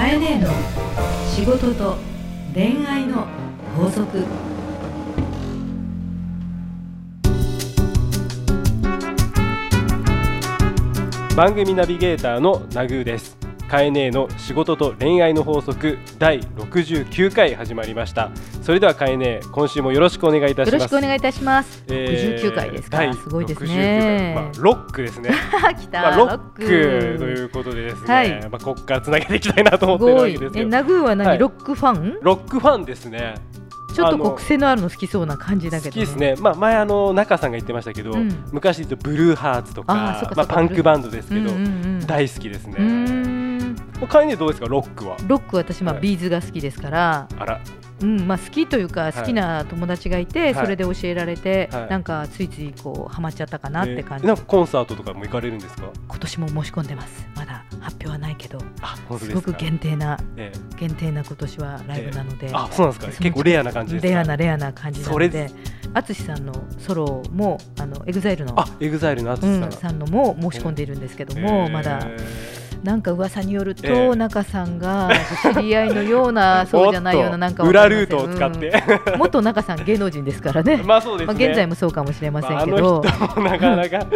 かえねえの仕事と恋愛の法則。番組ナビゲーターのナグーです。カエネーの仕事と恋愛の法則第69回始まりました。それではカエネー今週もよろしくお願いいたしよろますしくお願いいたします。えー69回ですか？第すごいです69ね回。まあ、ロックですね。来た、まあ、ロックということでですね、はい。まあ、ここからつなげていきたいなと思ってるわけです。え、よナグーは何、はい。ロックファン？ロックファンですね。ちょっとこう癖のあるの好きそうな感じだけど、好きです。ね、まあ、前あの中さんが言ってましたけど、うん。昔言うとブルーハーツとかまあ、パンクバンドですけど、うんうんうん。大好きですねカエネーどうですか？ロックは。ロック私まあはい。ビーズが好きですから、あら。うんまあ好きというかい。好きな友達がいて、はい。それで教えられて、はい。なんかついついこうハマっちゃったかなって感じ。えーなんかコンサートとかも行かれるんですか？今年も申し込んでます。まだ発表はないけど、あ本当すですか？ごく限定なえ限定な今年はライブなので。ーあそうなんですか？結構レアな感じレアなレアな感じなので、淳さんのソロもあのエグザイルのあエグザイルのアツさん、うん、さんのも申し込んでいるんですけども、えー。まだなんか噂によると、ええ。中さんが知り合いのような そうじゃないようななんか裏ルートを使って、うん。元中さん芸能人ですからね。まあそうですね、まあ現在もそうかもしれませんまあ、あけど、の人もなかなか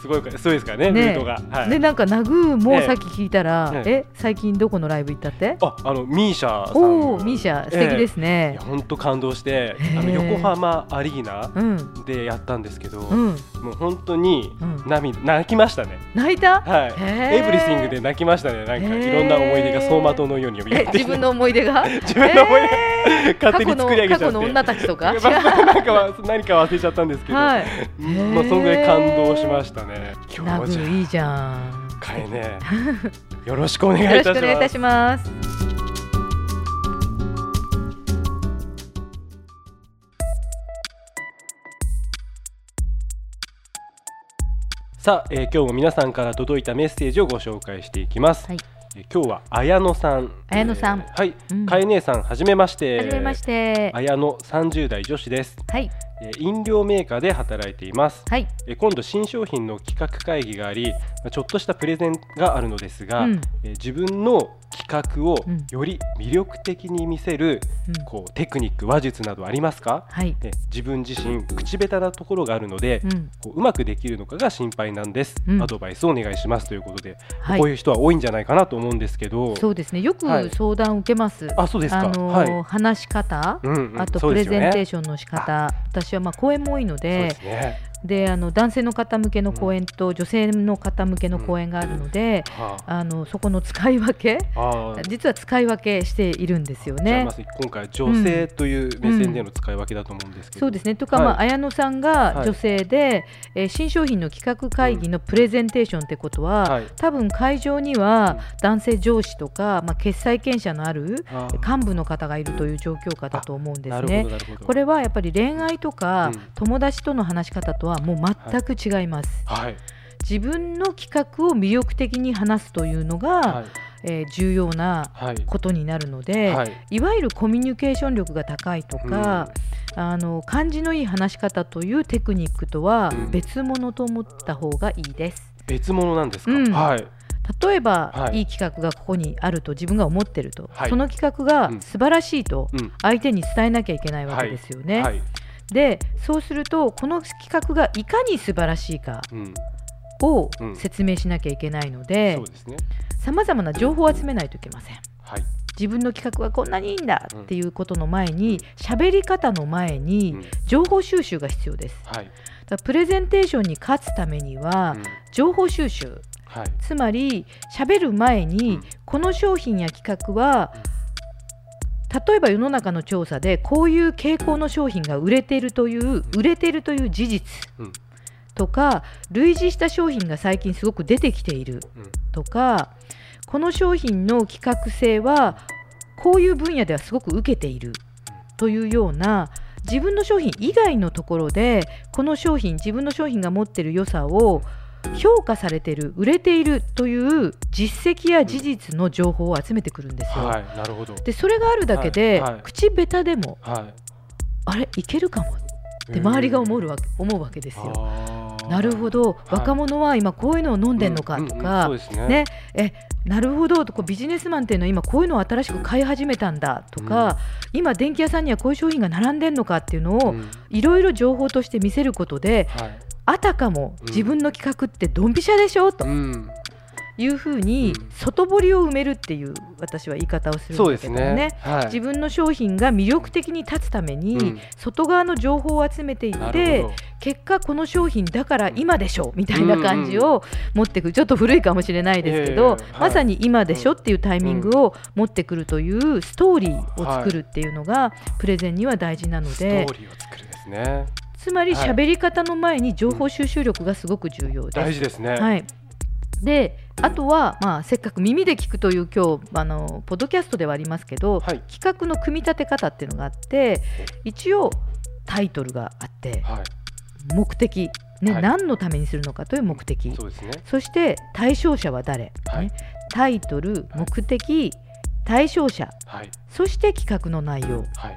すごいかそうですからね ねルートが、はい、でなんかナグーもええ。さっき聞いたら、ええ。最近どこのライブ行ったって？ああのミーシャさん。おおミーシャ素敵ですね。本当感動してあの横浜アリーナうん。でやったんですけど、うん。もう本当にうん。涙泣きましたね。泣いた？はい、エブリシングで泣きましたね。なんかいろんな思い出が走馬灯のように蘇ってえきて自分の思い出が？自分の思い出、え勝手に作り上げちゃって。過去の女たちとか？まあなんかは何か忘れちゃったんですけど、はい。うんまあそんぐらい感動しましたね。今ナ日いいじゃん。あかえねよろ。しくお願いいたします。さあ、えー今日も皆さんから届いたメッセージをご紹介していきます。はいえー今日は綾野さん。綾野さんえーはい、うんかえ姉さんはじめまして。はじめまして。綾野30代女子です、はいえー飲料メーカーで働いています、はい。えー今度新商品の企画会議がありまあちょっとしたプレゼンがあるのですが、うんえー自分の企画をうん。より魅力的に見せる、うん。こうテクニック話術などありますか、はい。えー自分自身口下手なところがあるので、うん。こううまくできるのかが心配なんです、うん。アドバイスをお願いします。ということで、はい。こういう人は多いんじゃないかなと思うんですけど。そうですね。よくはい。相談を受けます。あそうですか。あのはい。ー話し方、うんうん。あとプレゼンテーションの仕方、私はまあ講演も多いのそうでで、すねであの男性の方向けの講演と女性の方向けの講演があるので、はあ。のそこの使い分け、実は使い分けしているんですよね。今回は女性という目線での使い分けだと思うんですけど、そうですね。とか、はい。まあ綾野さんが女性で、えー新商品の企画会議のプレゼンテーションってことは、はい。多分会場には男性上司とか、まあ決済権者のある幹部の方がいるという状況下だと思うんですね。これはやっぱり恋愛とか、うん。友達との話し方とはもう全く違います。はい。自分の企画を魅力的に話すというのが、はい。えー重要なはい。ことになるので、はい。いわゆるコミュニケーション力が高いとか、あの感じのいい話し方というテクニックとはうん。別物と思った方がいいです。別物なんですか、うん。はい。例えば、はいい、い企画がここにあると自分が思ってると、はいその企画がうん素晴らしいとうん相手に伝えなきゃいけないわけですよね。はいでそうするとこの企画がいかに素晴らしいかうん。をうん。説明しなきゃいけないのでさまざまな情報を集めないといけません。はい。自分の企画はこんなにいいんだっていうことの前に喋り方の前にうん。情報収集が必要です。はい。だプレゼンテーションに勝つためにはうん。情報収集。はい。つまり喋る前にうん。この商品や企画は例えば世の中の調査でこういう傾向の商品が売れているという売れているという事実うん。とか類似した商品が最近すごく出てきているうん。とかこの商品の企画性はこういう分野ではすごく受けているというような自分の商品以外のところでこの商品自分の商品が持っている良さを評価されている売れているという実績や事実の情報を集めてくるんですよ。はいなるほど。でそれがあるだけで、はいはい。口下手でもはい。あれいけるかもって周りが思うわけ思うわけですよ。なるほど、若者は今こういうのを飲んでんのかとか、ね。ね。えなるほどとこうビジネスマンっていうのは今こういうのを新しく買い始めたんだとか、今電気屋さんにはこういう商品が並んでんのかっていうのをうん。いろいろ情報として見せることではいあたかもうん。自分の企画ってドンピシャでしょ？と。うん。いうふうにうん。外堀を埋めるっていう私は言い方をするんですだけどね。ね。はい。自分の商品が魅力的に立つために、うん。外側の情報を集めていってほど。結果この商品だから今でしょ？みたいな感じを持ってくるちょっと古いかもしれないですけど、まさに今でしょ？っていうタイミングを持ってくるというストーリーを作るっていうのがプレゼンには大事なのストでーリーを作るですねつまりはい。喋り方の前に情報収集力がすごく重要です。大事ですね。はい。であとは、まあ、せっかく耳で聞くという今日あのポッドキャストではありますけど、はい。企画の組み立て方っていうのがあって一応タイトルがあってはい。目的、ねはい。何のためにするのかという目的。そうですね。そして対象者は誰、はい。ね。タイトル目的対象者。はい。そして企画の内容。はい。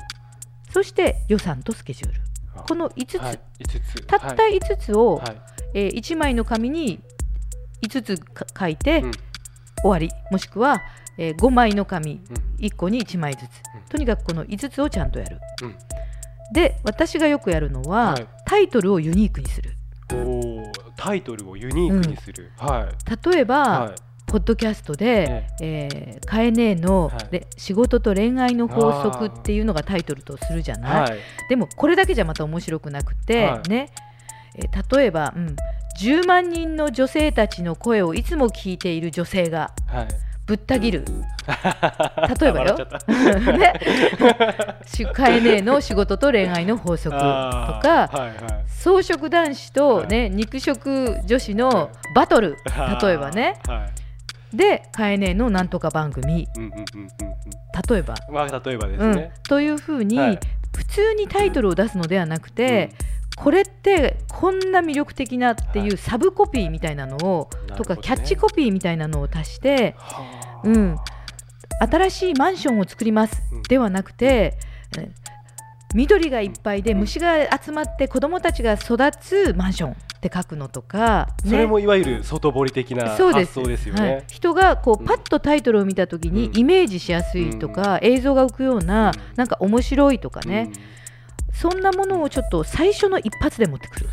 そして予算とスケジュールこの5つ、はい五つ。たった5つを、はい。えー1枚の紙に5つか書いてうん。終わり、もしくは、え5枚の紙。うん。1個に1枚ずつ、うん。とにかくこの5つをちゃんとやる、うん。で私がよくやるのは、はい。タイトルをユニークにする。タイトルをユニークにする。はい。例えば、はいポッドキャストで「えー、カエネの、はい。で仕事と恋愛の法則」っていうのがタイトルとするじゃない、はい。でもこれだけじゃまた面白くなくて、はい。ね、えー例えば、うん、10万人の女性たちの声をいつも聞いている女性がはい。ぶった切る。例えばよ。ね。しカエネの仕事と恋愛の法則とか草食男子と、ね肉食女子のバトル例えばね。はいでカエネのなんとか番組。うんうんうんうんうん。例えば、まあ例えばですうんね、というふうに、はい。普通にタイトルを出すのではなくて、これってこんな魅力的なっていうサブコピーみたいなのを、なるほどね。とかキャッチコピーみたいなのを足して、はあ。うん、新しいマンションを作ります。うん。ではなくて、え緑がいっぱいでうん虫が集まって子どもたちが育つマンションって書くのとか、ね。それもいわゆる外堀的なそうです。発想ですよはい。ね。、人がこううんパッとタイトルを見た時にうん。イメージしやすいとか、映像が浮くような、うん。なんか面白いとかね、うん。そんなものをちょっと最初の一発で持ってくる、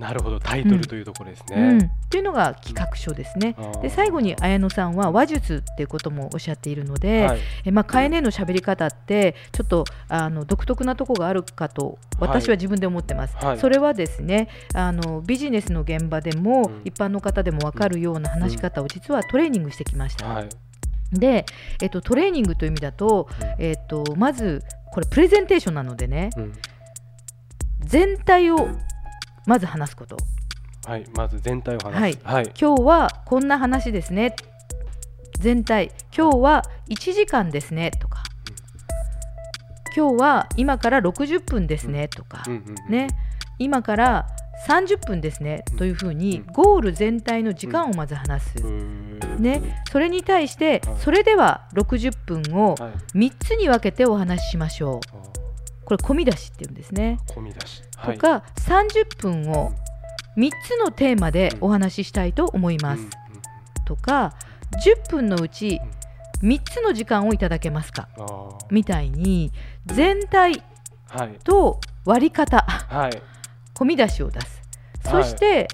なるほど。タイトルというところですうん、ね。っていうのが企画書ですね。あー。で最後に綾野さんは話術っていうこともおっしゃっているので、はい。えまあ、カエネの喋り方ってちょっとあの独特なとこがあるかと私は自分で思ってます、はい。それはですねあのビジネスの現場でも、うん。一般の方でも分かるような話し方を実はトレーニングしてきました、はい。で、えっと、トレーニングという意味だと、えっと、まずこれプレゼンテーションなのでねうん。全体をまず話すこと。はいまず全体を話す。はい。今日はこんな話ですね。全体。今日は1時間ですね。とか。今日は今から60分ですね。とか、うんうんうん。ね。今から30分ですね。うん。というふうにうん。ゴール全体の時間をまず話す、ね、それに対してはい。それでは60分をはい。3つに分けてお話ししましょう。あこれ込み出しっていうんですね、ー込み出し。はい。とか30分を3つのテーマでお話ししたいと思います、うんうんとか10分のうち3つの時間をいただけますか？みたいに全体はい。と割り方。はい。込み出しを出す。はい。そして、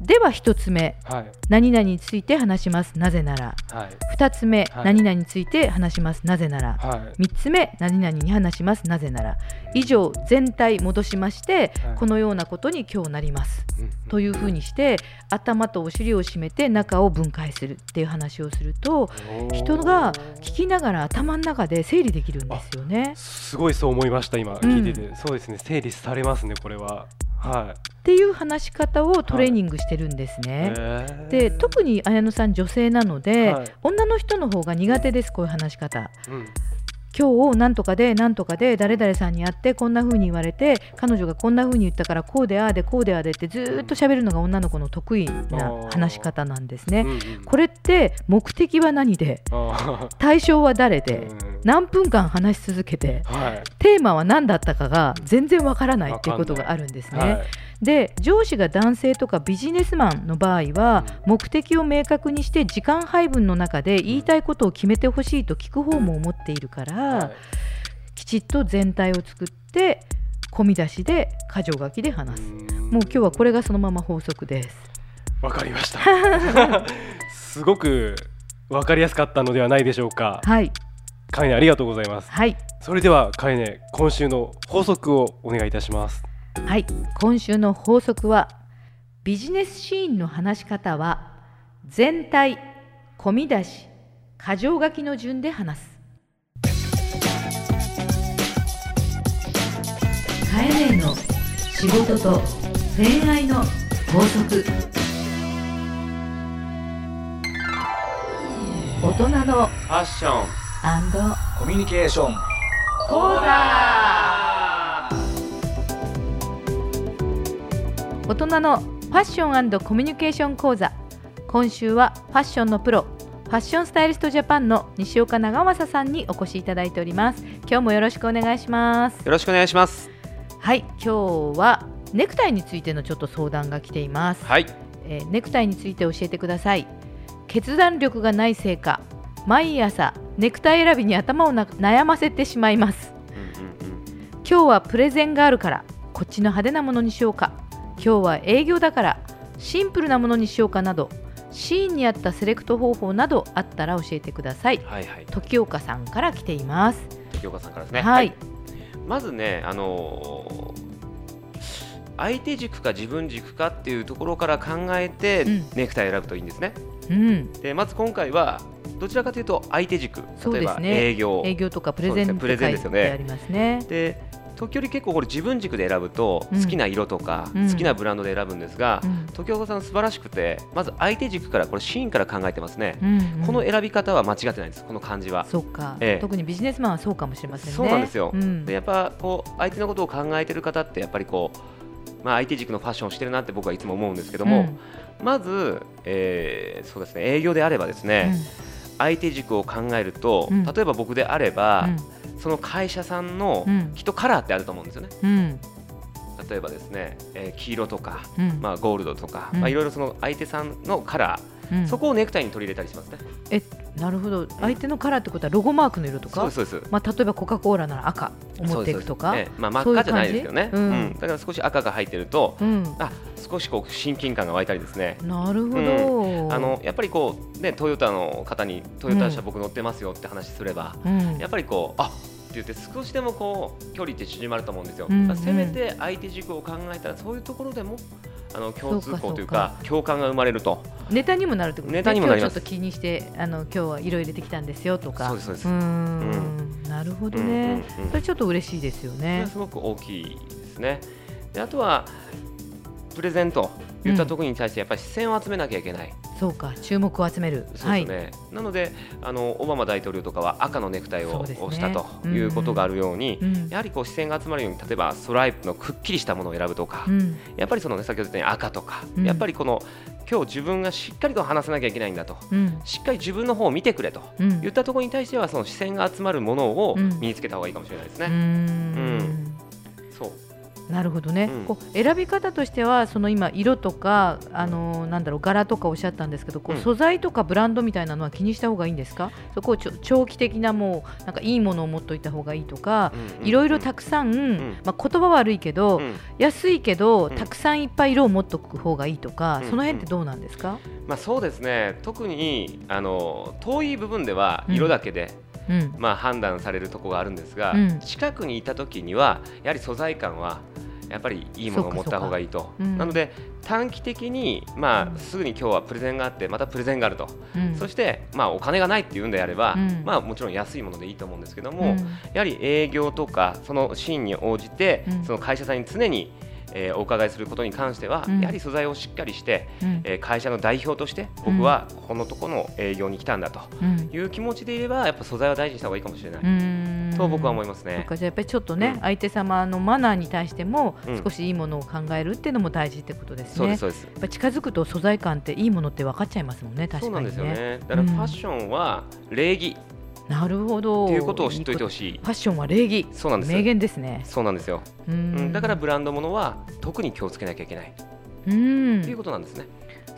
では1つ目はい。何々について話します。なぜなら。はい。2つ目、はい。何々について話します。なぜなら。はい。3つ目何々に話します。なぜなら。以上全体戻しまして、はい。このようなことに今日なります。うんうん。というふうにして頭とお尻を締めて中を分解するっていう話をすると人が聞きながら頭の中で整理できるんですよね。すごいそう思いました今聞いてて、そうですね。整理されますねこれは。はっていう話し方をトレーニングしてるんですい。ね。へー。で特に綾野さん女性なので、はい。女の人の方が苦手ですこういう話し方。うん。今日なんとかでなんとかで誰々さんに会ってこんな風に言われて彼女がこんな風に言ったからこうでああでこうでああでってずーっと喋るのが女の子の得意な話し方なんですね。これって目的は何で？あ対象は誰で？何分間話し続けて？はい。テーマは何だったかが全然わからないっていうことがあるんですね。はいで上司が男性とかビジネスマンの場合はうん。目的を明確にして時間配分の中で言いたいことを決めてほしいと聞く方も思っているから、はい。きちっと全体を作って込み出しで箇条書きで話す。うん。もう今日はこれがそのまま法則です。わかりました。すごくわかりやすかったのではないでしょうか。はい。カイネありがとうございます。はい。それではカイネ今週の法則をお願いいたしますはい今週の法則はビジネスシーンの話し方は全体込み出し箇条書きの順で話す。カエネの仕事と恋愛の法則。大人のファッションコミュニケーション。講座大人のファッションコミュニケーション講座。今週はファッションのプロファッションスタイリストジャパンの西岡長政さんにお越しいただいております。今日もよろしくお願いします。よろしくお願いします。はい今日はネクタイについてのちょっと相談が来ています、はい。えーネクタイについて教えてください。決断力がないせいか毎朝ネクタイ選びに頭をな悩ませてしまいます。今日はプレゼンがあるからこっちの派手なものにしようか今日は営業だからシンプルなものにしようかなどシーンに合ったセレクト方法などあったら教えてください。はいはい。時岡さんから来ています。時岡さんからですね。はい、まずね、あのー相手軸か自分軸かっていうところから考えて、うん。ネクタイを選ぶといいんですね。うん。でまず今回はどちらかというと相手軸。例えばそうですね。営業。営業とかプレゼンね。プレゼンですよね。ありますね。で時折結構これ自分軸で選ぶとうん。好きな色とか、うん。好きなブランドで選ぶんですが、うん。時岡さん素晴らしくてまず相手軸からこれシーンから考えてますね、うんうん。この選び方は間違ってないんですこの感じは。そうか、ええ。特にビジネスマンはそうかもしれませんね。そうなんですよ。ん。でやっぱこう相手のことを考えてる方ってやっぱりこう、まあ、相手軸のファッションをしてるなって僕はいつも思うんですけども、まず、えーそうですね営業であればですね、相手軸を考えると、うん。例えば僕であれば、その会社さんのうん。きっとカラーってあると思うんですよね。うん。うん例えばですね、えー黄色とか、うん。まあ、ゴールドとか、うん。まあ、いろいろその相手さんのカラー、うん。そこをネクタイに取り入れたりしますね。えなるほど。相手のカラーってことはロゴマークの色とか？そうですまあ、例えばコカ・コーラなら赤を持っていくとか？まあ、真っ赤じゃないですけどねうん。うん。だから少し赤が入ってるとうん、あ少しこう親近感が湧いたりですね。なるほど、あのやっぱりこう、ね、トヨタの方にトヨタ車僕乗ってますよって話すれば、うん。やっぱりこうあ言って少しでもこう距離って縮まると思うんですよ、うんだからせめて相手軸を考えたらそういうところでもあの共通項というか共感が生まれると。ネタにもなるってことネタにもなります。今日ちょっと気にしてあの今日は色入れてきたんですよとか。そうですそうです。ーん。なるほどね、うんうんうんそれちょっと嬉しいですよね。すごく大きいですね。であとはプレゼント言ったところに対してやっぱり視線を集めなきゃいけない、そうか注目を集める。そうですね、なのであのオバマ大統領とかは赤のネクタイをしたということがあるように、うん。やはりこう視線が集まるように例えばストライプのくっきりしたものを選ぶとか、うん。やっぱりその、ね、先ほど言ったように赤とか、うん。やっぱりこの今日自分がしっかりと話さなきゃいけないんだとうん。しっかり自分の方を見てくれとうん。言ったところに対してはその視線が集まるものをうん。身につけた方がいいかもしれないですね。ん。そうなるほどね、うん。こう選び方としてはその今色とかあのーなんだろう柄とかおっしゃったんですけどこううん。素材とかブランドみたいなのは気にした方がいいんですか？そこをちょ長期的なもうなんかいいものを持っといた方がいいとか、うんいろいろたくさん、ん。まあ、言葉は悪いけど、うん。安いけど、うん。たくさんいっぱい色を持っとく方がいいとか、うんその辺ってどうなんですか、まあ、そうですね。特にあの遠い部分では色だけで、うん。まあ、判断されるところがあるんですが、うん。近くにいた時にはやはり素材感はやっぱりいいものを持った方がいいと、うん。なので短期的に、まあ、すぐに今日はプレゼンがあってまたプレゼンがあると、うん。そして、まあ、お金がないっていうんであれば、うん。まあ、もちろん安いものでいいと思うんですけども、うん。やはり営業とかそのシーンに応じて、うん。その会社さんに常に、えーお伺いすることに関しては、うん。やはり素材をしっかりして、うん。えー会社の代表として僕はここのところの営業に来たんだとうん。いう気持ちでいればやっぱ素材は大事にした方がいいかもしれない、うん。と僕は思いますね。そうかじゃあやっぱりちょっとね、うん。相手様のマナーに対してもうん。少しいいものを考えるっていうのも大事ってことですね。そうですそうです。やっぱ近づくと素材感っていいものって分かっちゃいますもんね確かにね。そうなんですよね。だからファッションは礼儀なるほど。っていうことを知っておいてほしい。ファッションは礼儀。そうなんです。名言ですね。そうなんですよ、ううん、んだからブランドものは特に気をつけなきゃいけない。うん。っていうことなんですね、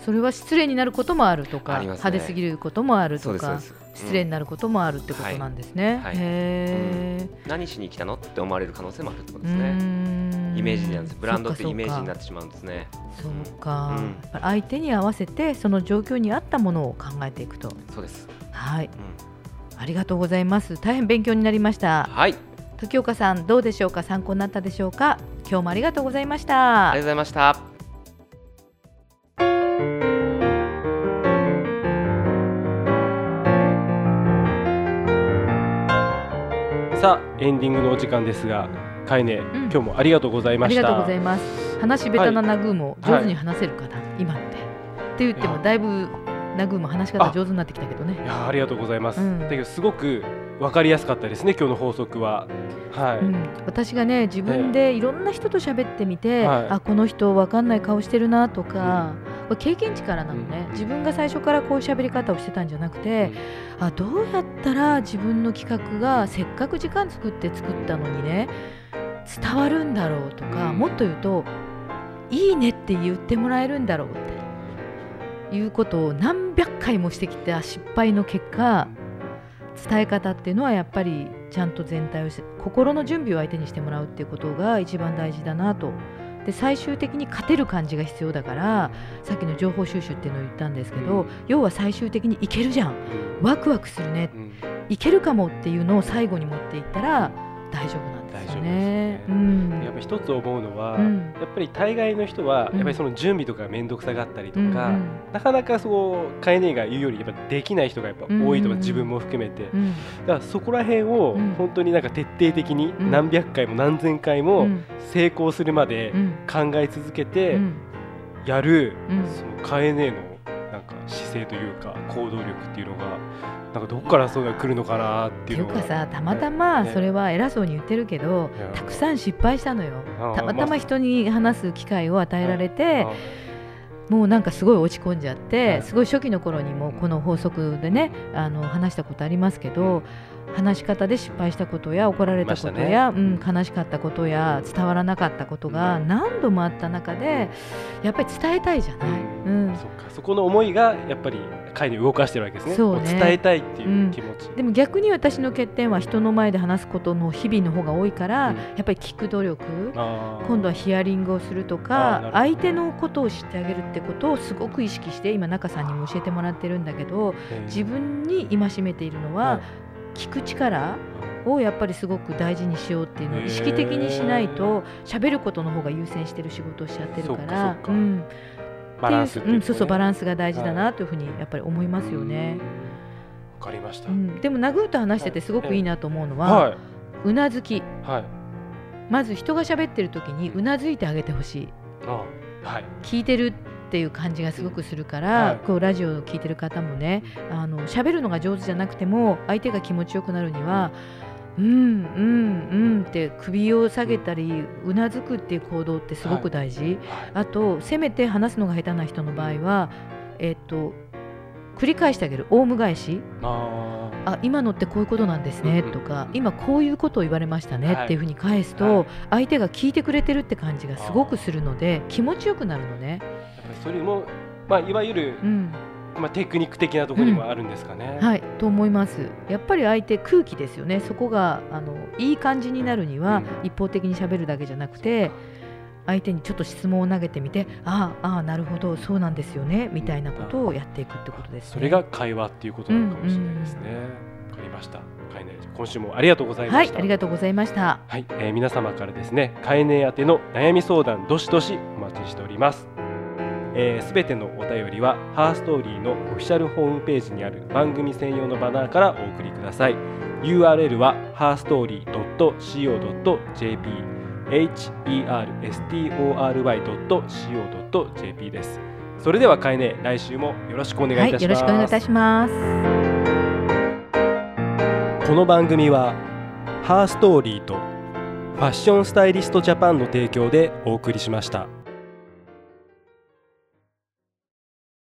それは失礼になることもあるとか、ね。派手すぎることもあるとか失礼になることもあるってことなんですね、はいはい。へえ、何しに来たのって思われる可能性もあるってことうですね。ん。イメージなんです。ブランドってイメージになっってしまうんですね。そうか、うん。相手に合わせてその状況に合ったものを考えていくと。そうです、はい。うん、ありがとうございます。大変勉強になりました。はい。時岡さんどうでしょうか？参考になったでしょうか？今日もありがとうございました。ありがとうございました。さあエンディングのお時間ですがカイネ、ん。今日もありがとうございました。ありがとうございます。話し下手なナグーも上手に話せるかな、今って。って言ってもだいぶナグーも話し方上手になってきたけどね。いやーありがとうございます、うん。だけどすごくわかりやすかったですね今日の法則は。はい、うん、私がね自分でいろんな人と喋ってみて、はい。あこの人わかんない顔してるなとか、これ経験値からなのね、うん。自分が最初からこういう喋り方をしてたんじゃなくて、あどうやったら自分の企画がせっかく時間作って作ったのにね伝わるんだろうとか、うん。もっと言うといいねって言ってもらえるんだろうっていうことを何百回もしてきた失敗の結果伝え方っていうのはやっぱりちゃんと全体をし心の準備を相手にしてもらうっていうことが一番大事だなと。で最終的に勝てる感じが必要だからさっきの情報収集っていうのを言ったんですけど、うん。要は最終的にいけるじゃん。うん。ワクワクするね。うん。いけるかもっていうのを最後に持っていったら大丈夫なんですよ大丈夫ですね。ね。うん。やっぱ一つ思うのは、うん。やっぱり大概の人はうん。やっぱりその準備とか面倒くさがったりとか、うんうん。なかなかそうカエネが言うよりやっぱできない人がやっぱ多いと思う、うん。うん自分も含めて、うん。だからそこら辺をうん。本当になんか徹底的にうん。何百回も何千回うもん。成功するまでうん。考え続けてうん。やるうん。そのカエネのなんか姿勢というか行動力っていうのがなんかどっからそういうのが来るのかなっていのが。いううかさたまたまね。それは偉そうに言ってるけどいや。たくさん失敗したのよ。たまたま人に話す機会を与えられてあもうなんかすごい落ち込んじゃっはい。てすごい初期の頃にもこの法則でねあの話したことありますけど話し方で失敗したことや怒られたことや、ありまうん、悲しかったことや伝わらなかったことが何度もあった中でやっぱり伝えたいじゃない。うん。そこの思いがやっぱり会に動かしてるわけですね。そうね。こ伝えたいっていう気持ち、でも逆に私の欠点は人の前で話すことの日々の方が多いから、うん。やっぱり聞く努力今度はヒアリングをするとか相手のことを知ってあげるってことをすごく意識して今中さんにも教えてもらってるんだけどえー。自分に戒めているのは聞く力をやっぱりすごく大事にしようっていうのを意識的にしないと喋ることの方が優先してる仕事をしちゃってるかそっかか。らうんバランスっていううん、そうそうバランンスが大事だなというふうにやっぱり思いますよね。わかりました、うん、でもナグーと話しててすごくいいなと思うのは、はい。うなずき。はい。まず人が喋ってる時にうなずいてあげてほしい。あはい。聞いてるっていう感じがすごくするから、はい。こうラジオを聞いてる方もねあの喋るのが上手じゃなくても相手が気持ちよくなるにはうんうんうんって首を下げたりうなずくっていう行動ってすごく大事、はい。あとせめて話すのが下手な人の場合はえっと繰り返してあげる。オウム返し。ああ今のってこういうことなんですねうんうん。とか今こういうことを言われましたねはい。っていうふうに返すはとい。相手が聞いてくれてるって感じがすごくするので気持ちよくなるのね。ーやっぱりそれもまあいわゆるうんまあテクニック的なところにもあるんですかね、はい、と思います。やっぱり相手空気ですよね。そこがあのいい感じになるには、うん一方的に喋るだけじゃなくて、相手にちょっと質問を投げてみて、ああああなるほどそうなんですよねみたいなことをやっていくってことですね。それが会話っていうことなのかもしれないですね。わ、かりました。カエネ今週もありがとうございました。はいありがとうございました。はい、えー皆様からですね、カエネ宛ての悩み相談どしどしお待ちしております。す、えー、べ、てのお便りはハーストーリーのオフィシャルホームページにある番組専用のバナーからお送りください。URL は herstory.co.jp herstory.co.jp です。それではカエネ来週もよろしくお願いいたします。はい、よろしくお願いいたします。この番組はハーストーリーとファッションスタイリストジャパンの提供でお送りしました。